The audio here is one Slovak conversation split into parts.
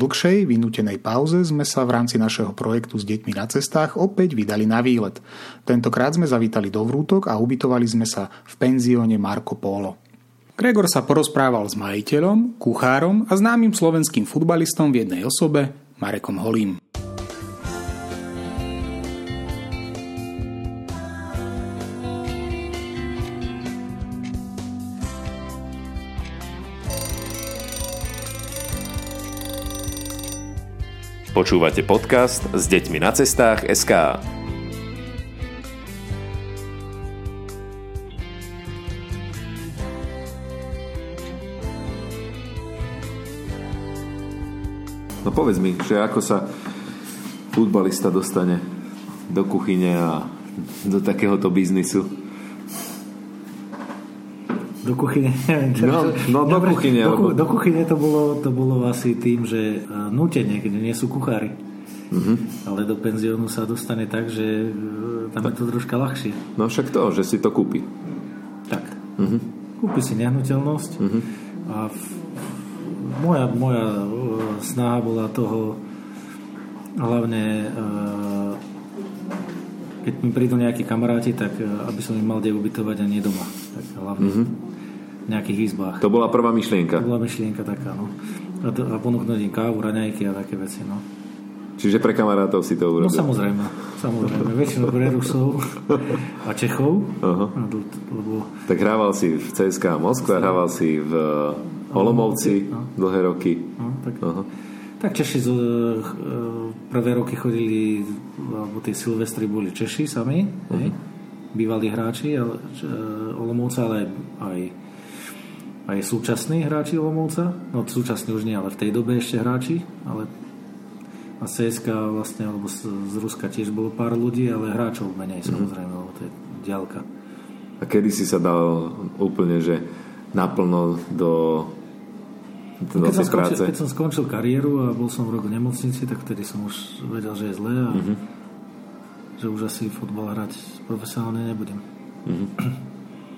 dlhšej, vynútenej pauze sme sa v rámci našeho projektu s deťmi na cestách opäť vydali na výlet. Tentokrát sme zavítali do Vrútok a ubytovali sme sa v penzióne Marco Polo. Gregor sa porozprával s majiteľom, kuchárom a známym slovenským futbalistom v jednej osobe, Marekom Holím. Počúvate podcast s deťmi na cestách SK. No povedz mi, že ako sa futbalista dostane do kuchyne a do takéhoto biznisu? Do kuchyne, neviem čo. No, no do Dobre, kuchyne, Do, do kuchyne to bolo, to bolo asi tým, že uh, nútenie, keď nie sú kuchári. Mhm. Ale do penziónu sa dostane tak, že uh, tam je to troška ľahšie. No však to, že si to kúpi. Tak. Mhm. Kúpi si nehnuteľnosť a v, moja, moja uh, snaha bola toho hlavne keď mi prídu nejakí kamaráti, tak aby som im mal kde ubytovať a nie doma. Tak hlavne v nejakých izbách. To bola prvá To myšlienka. bola myšlienka taká, no. A, to, a ponúknuť im kávu, raňajky a také veci, no. Čiže pre kamarátov si to No urobil. samozrejme, samozrejme. Väčšinou pre Rusov a Čechov. To- Lebo Tak hrával si v CSKA Moskva, hrával si v eh, Olomouci dlhé roky. no, tak, Aha. tak Češi z, e, prvé roky chodili, alebo tie Silvestry boli Češi sami, hej, bývalí hráči ale, č, e, Olomouca, ale aj aj súčasní hráči Olomouca, no súčasní už nie, ale v tej dobe ešte hráči, ale a CSK vlastne, alebo z, z Ruska tiež bolo pár ľudí, ale hráčov menej samozrejme, lebo to je diálka. A kedy si sa dal úplne, že naplno do, do Keď som, skončil, práce? keď som skončil kariéru a bol som v roku v nemocnici, tak vtedy som už vedel, že je zlé a Mhm. že už asi fotbal hrať profesionálne nebudem.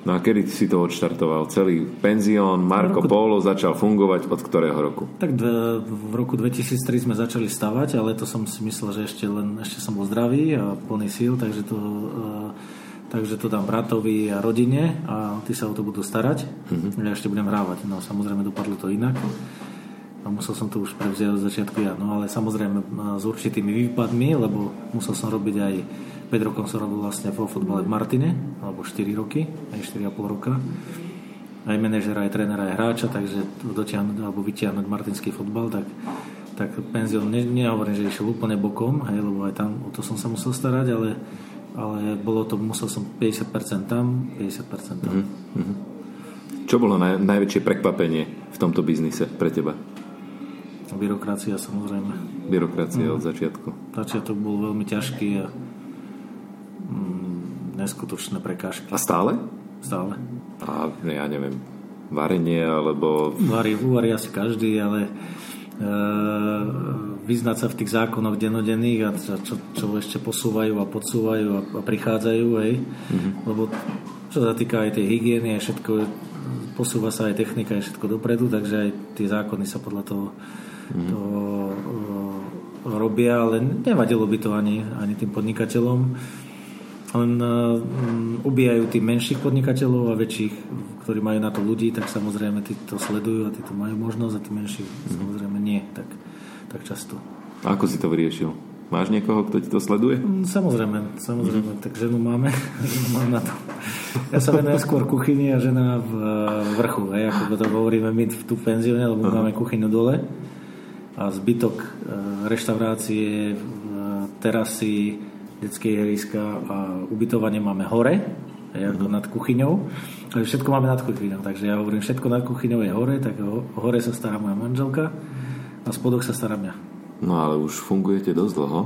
No a kedy si to odštartoval? Celý penzión Marco Roku- Polo začal fungovať od ktorého roku? Tak v roku 2003 sme začali stavať, ale to som si myslel, že ešte len ešte som bol zdravý a plný síl, takže to, uh, takže to dám bratovi a rodine a tí sa o to budú starať. Ja ešte budem hrávať. No samozrejme dopadlo to inak. A musel som to už prevziať od začiatku ja. No ale samozrejme s určitými výpadmi, lebo musel som robiť aj 5 rokov som robil vlastne vo fotbale v Martine, alebo 4 roky, aj 4,5 roka aj manažera, aj trénera, aj hráča, takže dotiahnuť alebo vytiahnuť martinský fotbal, tak, tak penzión, ne, nehovorím, že išiel úplne bokom, hej, lebo aj tam o to som sa musel starať, ale, ale bolo to, musel som 50% tam, 50% tam. Čo bolo naj, najväčšie prekvapenie v tomto biznise pre teba? Byrokracia samozrejme. Byrokracia Mhm. od začiatku. Začiatok bol veľmi ťažký a mm, neskutočné prekážky. A stále? Stále. A ja neviem, varenie alebo... Varí, uvarí asi každý, ale e, vyznať sa v tých zákonoch denodenných a čo, čo, ešte posúvajú a podsúvajú a, a prichádzajú, hej. Lebo čo sa týka aj tej hygieny a všetko, posúva sa aj technika a všetko dopredu, takže aj tie zákony sa podľa toho, toho e, robia, ale nevadilo by to ani, ani tým podnikateľom. Len uh, ubíjajú tých menších podnikateľov a väčších, ktorí majú na to ľudí, tak samozrejme tí to sledujú a tí to majú možnosť a tí menší samozrejme nie tak, tak často. A ako si to vyriešil? Máš niekoho, kto ti to sleduje? Mm, Samozrejme, samozrejme, tak ženu máme, ženu mám na to. Ja sa venujem skôr kuchyni a žena v v vrchu, hej, ako to hovoríme my v tú penzióne, lebo my máme kuchyňu dole a zbytok e, reštaurácie, e, terasy, detské ihriska a ubytovanie máme hore, ako nad kuchyňou. Takže všetko máme nad kuchyňou, takže ja hovorím, všetko nad kuchyňou je hore, tak ho- hore sa stará moja manželka a spodok sa starám ja. No ale už fungujete dosť dlho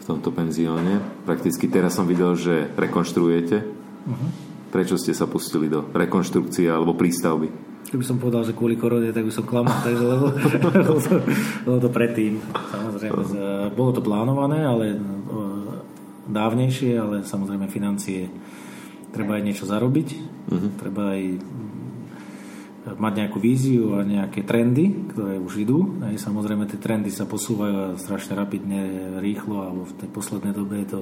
v tomto penzióne. Prakticky teraz som videl, že rekonštruujete. Prečo ste sa pustili do rekonštrukcie alebo prístavby? Keby som povedal, že kvôli korone, tak by som klamal, takže lebo, lebo to, predtým. Samozrejme, z- bolo to plánované, ale e, dávnejšie, ale samozrejme financie treba aj niečo zarobiť, treba aj mať nejakú víziu a nejaké trendy, ktoré už idú. Aj samozrejme tie trendy sa posúvajú strašne rapidne, rýchlo, alebo v tej poslednej dobe je to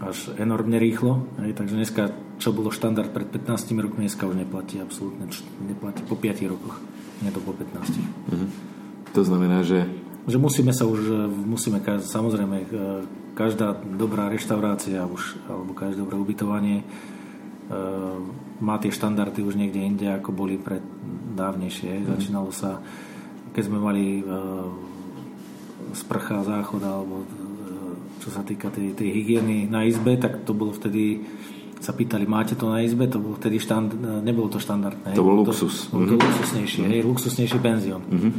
až enormne rýchlo. Aj, takže dneska, čo bolo štandard pred 15 rokmi, dneska už neplatí absolútne. Neplatí po 5 rokoch, nie to po 15. Mhm. To znamená, že... Že musíme sa už, musíme, samozrejme, e, každá dobrá reštaurácia už, alebo každé dobré ubytovanie e, má tie štandardy už niekde inde, ako boli pred dávnejšie. Mm. Začínalo sa, keď sme mali e, sprcha, záchod alebo e, čo sa týka tej, tej hygieny na izbe, tak to bolo vtedy sa pýtali, máte to na izbe? To bolo vtedy štand, nebolo to štandardné. To bol luxus. To, to, to luxusnejšie, hej, luxusnejší penzión. Mm-hmm.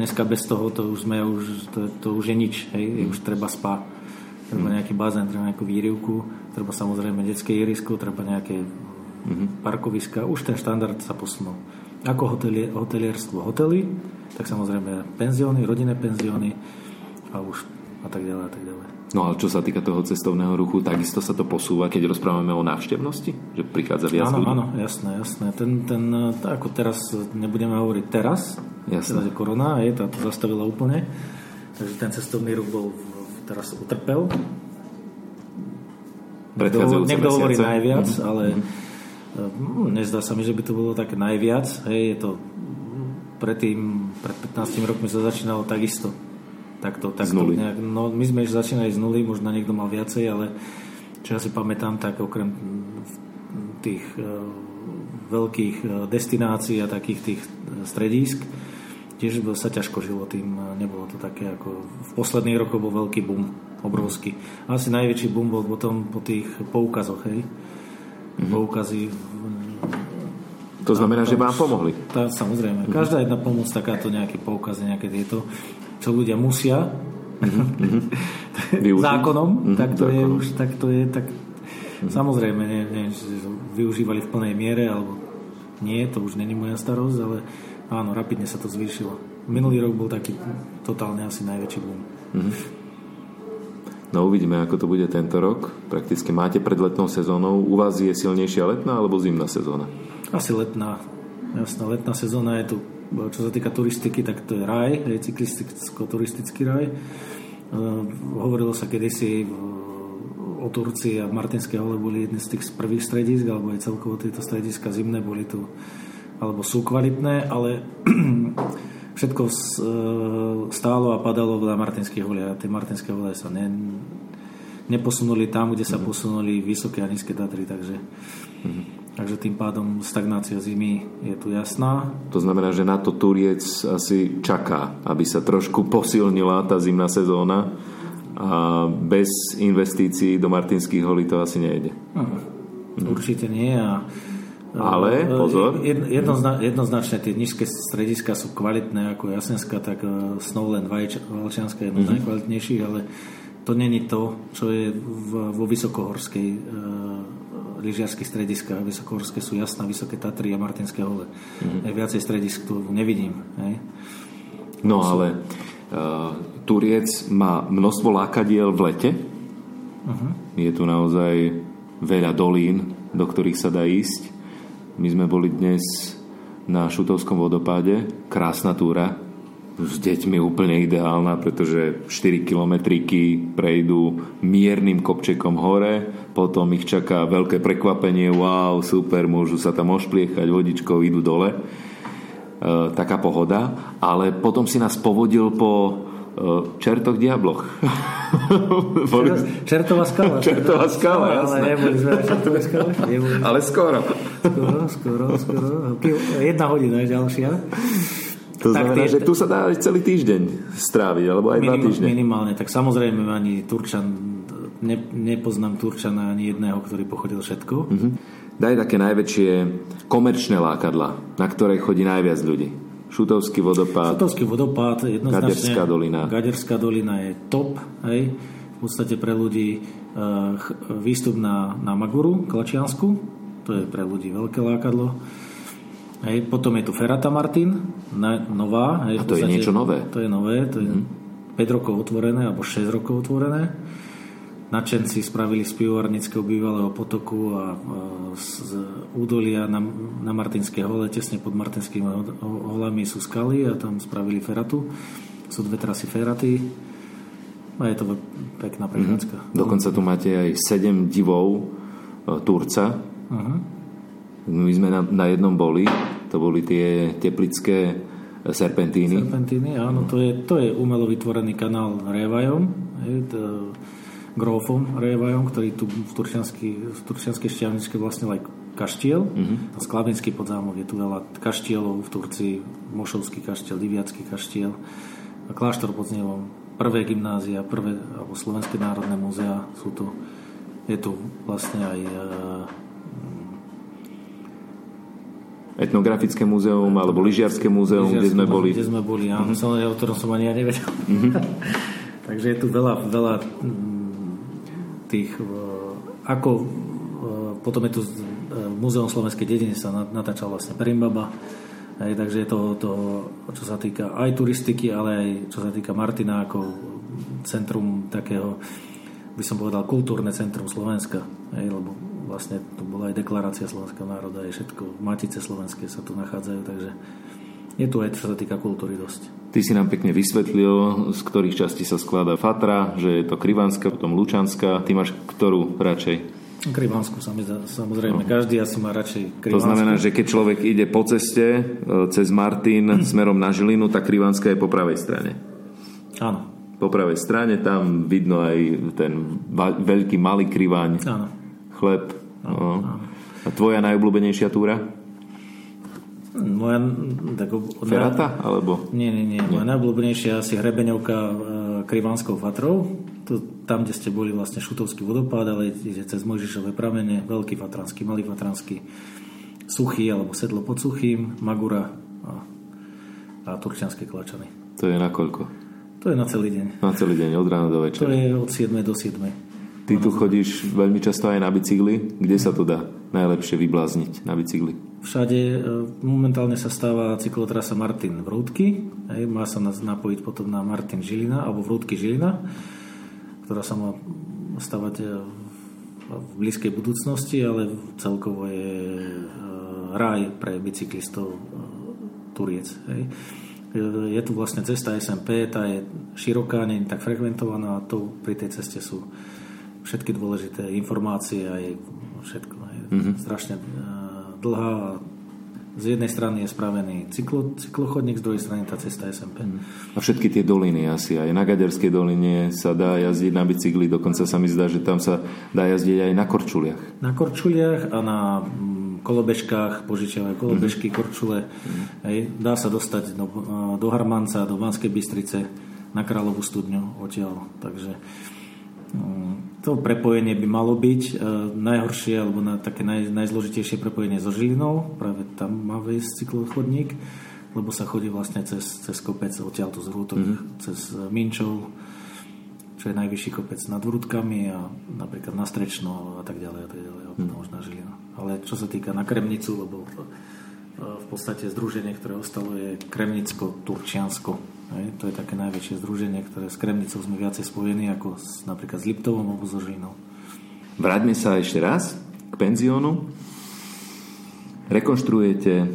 Dneska bez toho to už sme, už, to, to už je nič, hej, mm. už treba spa, treba nejaký bazén, treba nejakú výrivku, treba samozrejme detské irisko, treba nejaké mm-hmm. parkoviska, už ten štandard sa posunul. Ako hotelie, hotelierstvo hotely, tak samozrejme penzióny, rodinné penzióny a už a tak ďalej a tak ďalej. No ale čo sa týka toho cestovného ruchu, takisto sa to posúva, keď rozprávame o návštevnosti? Že prichádza viac áno, ľudí? Áno, jasné, jasné. Ten, ten, ako teraz, nebudeme hovoriť teraz, jasné. teraz je korona, je, to zastavila úplne, takže ten cestovný ruch bol teraz utrpel. Niekto hovorí najviac, mm-hmm. ale mm-hmm Hm, nezdá sa mi, že by to bolo také najviac. Hej, je to predtým, pred 15 rokmi sa začínalo takisto. Takto, takto nejak, no, my sme začínali z nuly, možno niekto mal viacej, ale čo ja si pamätám, tak okrem tých uh, veľkých uh, destinácií a takých tých stredísk, tiež sa ťažko žilo tým, nebolo to také ako v posledných rokoch bol veľký boom, obrovský. Asi najväčší boom bol potom po tých poukazoch, hej mm-hmm. poukazy. To znamená, že vám pomohli? Tá, samozrejme. Mm-hmm. Každá jedna pomoc, takáto nejaké poukazy, nejaké tieto, čo ľudia musia mm-hmm. zákonom, mm-hmm. tak to zákonom. je už, tak to je, tak mm-hmm. samozrejme, nie, že využívali v plnej miere, alebo nie, to už není moja starosť, ale áno, rapidne sa to zvýšilo. Minulý rok bol taký totálne asi najväčší boom. Mm-hmm. No uvidíme, ako to bude tento rok. Prakticky máte pred letnou sezónou. U vás je silnejšia letná alebo zimná sezóna? Asi letná. Jasná, letná sezóna je tu, čo sa týka turistiky, tak to je raj, je cyklisticko-turistický raj. Uh, hovorilo sa kedysi o Turcii a Martinské hole boli jedné z tých prvých stredisk, alebo aj celkovo tieto strediska zimné boli tu, alebo sú kvalitné, ale všetko e, stálo a padalo na Martinských holiach. A tie Martinské holie sa ne, neposunuli tam, kde sa mm posunuli vysoké a nízke Tatry, takže, mm takže tým pádom stagnácia zimy je tu jasná. To znamená, že na to Turiec asi čaká, aby sa trošku posilnila tá zimná sezóna a bez investícií do Martinských holí to asi nejde. mm Určite nie a ale, e, pozor. Jednozna, jednoznačne tie nízke strediska sú kvalitné ako Jasenská, tak e, Snowland Valčianska je jedno mm-hmm. z najkvalitnejších, ale to není to, čo je v, vo vysokohorskej uh, lyžiarských strediskách. Vysokohorské sú jasná, Vysoké Tatry a Martinské hole. Mm-hmm. Viacej stredisk tu nevidím. Hej. No sú... ale uh, Turiec má množstvo lákadiel v lete. Uh-huh. Je tu naozaj veľa dolín, do ktorých sa dá ísť. My sme boli dnes na Šutovskom vodopáde. Krásna túra. S deťmi úplne ideálna, pretože 4 kilometriky prejdú miernym kopčekom hore, potom ich čaká veľké prekvapenie, wow, super, môžu sa tam ošpliechať vodičkou, idú dole. E, taká pohoda. Ale potom si nás povodil po Čertoch diabloch. Čertová skala. Čertová skala, jasné. Ale neboli sme na Čertovej skale. Ale skoro. Skoro, skoro, skoro. Jedna hodina je ďalšia. To tak znamená, tie, že tu sa dá celý týždeň stráviť, alebo aj minim, dva týždne. Minimálne, tak samozrejme ani Turčan, ne, nepoznám Turčana ani jedného, ktorý pochodil všetko. Uh-huh. Daj také najväčšie komerčné lákadla, na ktoré chodí najviac ľudí. Šutovský vodopád. Šutovský vodopád, jednoznačne. Gaderská dolina. Gaderská dolina je top, hej. V podstate pre ľudí uh, výstup na, na Maguru, Klačiansku, to je pre ľudí veľké lákadlo. Hej, potom je tu Ferata Martin, na, nová. Hej, A to je niečo nové? To je nové, to je mm. 5 rokov otvorené, alebo 6 rokov otvorené. nadšenci spravili z pivovarnického bývalého potoku a z údolia na, na Martinskej hole, tesne pod Martinskými holami sú skaly a tam spravili feratu. Sú dve trasy feraty a je to pekná prechádzka. Mm-hmm. Dokonca tu máte aj sedem divov e, Turca. Uh-huh. My sme na, na jednom boli, to boli tie teplické serpentíny. Serpentíny, áno, to je, to je umelo vytvorený kanál Révajom. Je to, ktorý tu v Turčianskej šťavničke vlastne aj kaštiel. Mm-hmm. Sklavinský podzámok, je tu veľa kaštielov v Turcii, Mošovský kaštiel, Liviacký kaštiel, kláštor pod Znievom, prvé gymnázia, prvé, alebo Slovenské národné múzea sú tu. Je tu vlastne aj e, etnografické múzeum alebo lyžiarské múzeum, kde sme boli. Kde sme boli, áno, mm-hmm. o ktorom som ani ja nevedel. Mm-hmm. Takže je tu veľa, veľa tých, e, ako potom je tu e, Múzeum slovenskej dediny sa natáčal vlastne Perimbaba, Hej, takže je to, to, čo sa týka aj turistiky, ale aj čo sa týka Martina ako centrum takého, by som povedal, kultúrne centrum Slovenska. Hej, lebo vlastne tu bola aj deklarácia slovenského národa, aj všetko, matice slovenské sa tu nachádzajú, takže je tu aj čo sa týka kultúry dosť. Ty si nám pekne vysvetlil, z ktorých častí sa skladá Fatra, že je to Krivanská, potom Lučanská. Ty máš ktorú radšej? Krivansku samozrejme. No. Každý asi má radšej Krivansku. To znamená, že keď človek ide po ceste e, cez Martin smerom na Žilinu, tak Krivanská je po pravej strane. Áno. Po pravej strane tam vidno aj ten veľký malý kriváň. Áno. Chleb. Áno, no. áno. A tvoja najobľúbenejšia túra? Moja, tak, Ferata? Alebo? Nie, nie, nie. Moja najobľúbenejšia asi hrebeňovka e, Krivanskou Fatrou. To, tam, kde ste boli vlastne Šutovský vodopád, ale ide cez Mojžišové pramene, Veľký Fatranský, Malý Fatranský, Suchý alebo Sedlo pod Suchým, Magura a, a Turčianské klačany. To je na koľko? To je na celý deň. Na celý deň, od rána do večera. To je od 7 do 7. Ty tu chodíš veľmi často aj na bicykli. Kde sa to dá najlepšie vyblázniť na bicykli? Všade e, momentálne sa stáva cyklotrasa Martin Vrútky. Má sa napojiť potom na Martin Žilina alebo Vrútky Žilina, ktorá sa má stavať e, v blízkej budúcnosti, ale celkovo je e, raj pre bicyklistov Turiec. Hej. Je tu vlastne cesta SMP, tá je široká, nie je tak frekventovaná a to pri tej ceste sú všetky dôležité informácie aj všetko. Hej. Mm-hmm. Strašne dlhá z jednej strany je spravený cyklo, cyklochodník, z druhej strany tá cesta SMP. A všetky tie doliny asi, aj na Gaderskej doline sa dá jazdiť na bicykli, dokonca sa mi zdá, že tam sa dá jazdiť aj na korčuliach. Na korčuliach a na mm, kolobežkách, požičiavajú kolobežky, mm-hmm. korčule. Mm-hmm. Hej, dá sa dostať do, do Harmanca, do Banskej Bystrice, na Kráľovú studňu odtiaľ. Takže Mm, to prepojenie by malo byť e, najhoršie alebo na také naj, najzložitejšie prepojenie so Žilinou, práve tam má vejsť cyklochodník, lebo sa chodí vlastne cez, cez kopec odtiaľto z Hrútok, mm-hmm. cez Minčov, čo je najvyšší kopec nad Vrútkami a napríklad na Strečno a tak ďalej a tak ďalej, a potom mm. už na Žilinu. Ale čo sa týka na Kremnicu, lebo e, v podstate združenie, ktoré ostalo je Kremnicko-Turčiansko to je také najväčšie združenie, ktoré s Kremnicou sme viacej spojení ako s, napríklad s Liptovom alebo so Žilinou. Vráťme sa ešte raz k penziónu. Rekonštruujete, uh,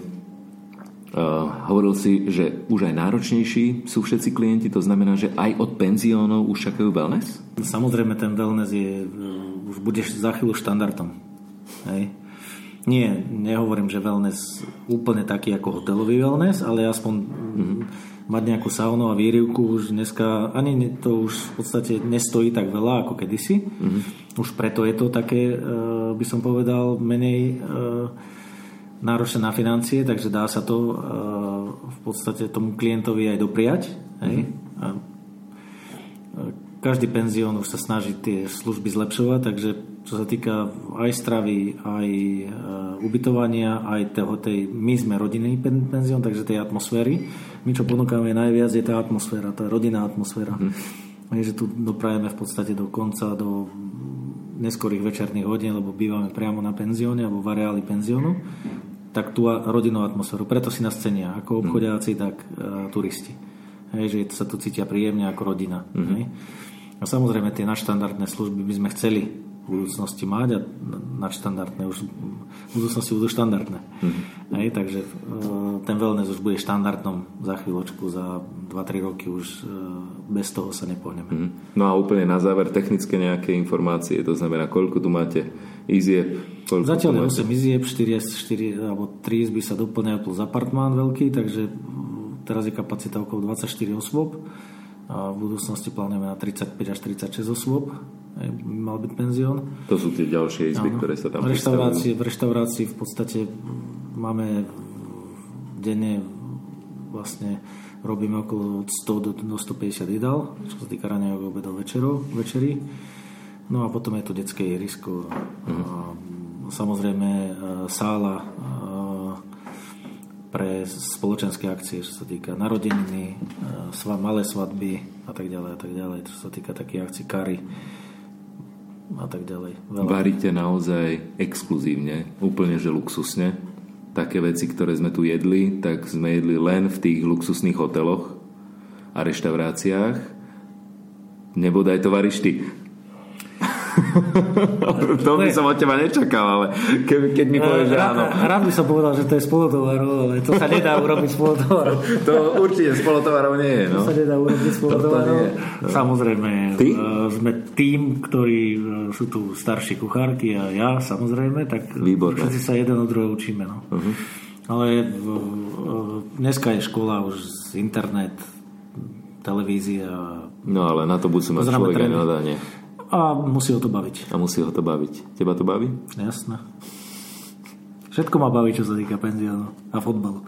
hovoril si, že už aj náročnejší sú všetci klienti, to znamená, že aj od penziónov už čakajú wellness? Samozrejme, ten wellness je, uh, už budeš za chvíľu štandardom. Hej. Nie, nehovorím, že wellness úplne taký ako hotelový wellness, ale aspoň mm-hmm mať nejakú saunu a výrivku už dneska, ani to už v podstate nestojí tak veľa ako kedysi. Mm-hmm. Už preto je to také, uh, by som povedal, menej uh, náročné na financie, takže dá sa to uh, v podstate tomu klientovi aj dopriať. Hej? Mm-hmm. A, každý penzión už sa snaží tie služby zlepšovať, takže čo sa týka aj stravy, aj ubytovania, aj toho, tej, my sme rodinný penzión, takže tej atmosféry, my čo ponúkame najviac je tá atmosféra, tá rodinná atmosféra. Hmm. že tu doprajeme v podstate do konca, do neskorých večerných hodín, lebo bývame priamo na penzióne alebo v areáli penziónu, tak tú rodinnú atmosféru. Preto si nás cenia ako obchodiaci, tak uh, turisti. Hej, že sa tu cítia príjemne ako rodina. Mm-hmm. Hej. A samozrejme tie nadštandardné služby by sme chceli v budúcnosti mať a nadštandardné už v budúcnosti budú štandardné. Mm-hmm. Hej, takže e, ten wellness už bude štandardnom za chvíľočku, za 2-3 roky už e, bez toho sa nepohneme. Mm-hmm. No a úplne na záver technické nejaké informácie, to znamená, koľko tu máte izieb? Koľko Zatiaľ je 8 izieb, 4, 4 alebo 3 izby sa doplňajú plus apartmán veľký, takže teraz je kapacita okolo 24 osôb v budúcnosti plánujeme na 35 až 36 osôb mal byť penzión. To sú tie ďalšie izby, Áno. ktoré sa tam v reštaurácii, v reštaurácii v podstate máme denne vlastne robíme okolo 100 do, do 150 jedál, čo sa týka raňajok, obedov, večerov, večerí. No a potom je tu detské irisko. Mhm. A, samozrejme e, sála pre spoločenské akcie, čo sa týka narodeniny, sva, malé svadby a tak ďalej a tak ďalej, čo sa týka takých akcií kary a tak ďalej. Veľa. Varíte naozaj exkluzívne, úplne že luxusne. Také veci, ktoré sme tu jedli, tak sme jedli len v tých luxusných hoteloch a reštauráciách. Nebodaj to varíš ty. To by som od teba nečakal, ale ke, keď mi povieš, že áno. Rád by som povedal, že to je spolotovarov, ale to sa nedá urobiť spolotovarov. to určite spolotovarov nie je. No. To sa nedá urobiť spolotovarov. No. Samozrejme, Ty? E, sme tým, ktorí e, sú tu starší kuchárky a ja samozrejme, tak Výborné. všetci sa jeden od druhého učíme. No. Uh-huh. Ale e, dneska je škola už internet, televízia. No ale na to musí mať človek nadanie. A musí ho to baviť. A musí ho to baviť. Teba to baví? Jasné. Všetko ma baví, čo sa týka penziónu a fotbalu.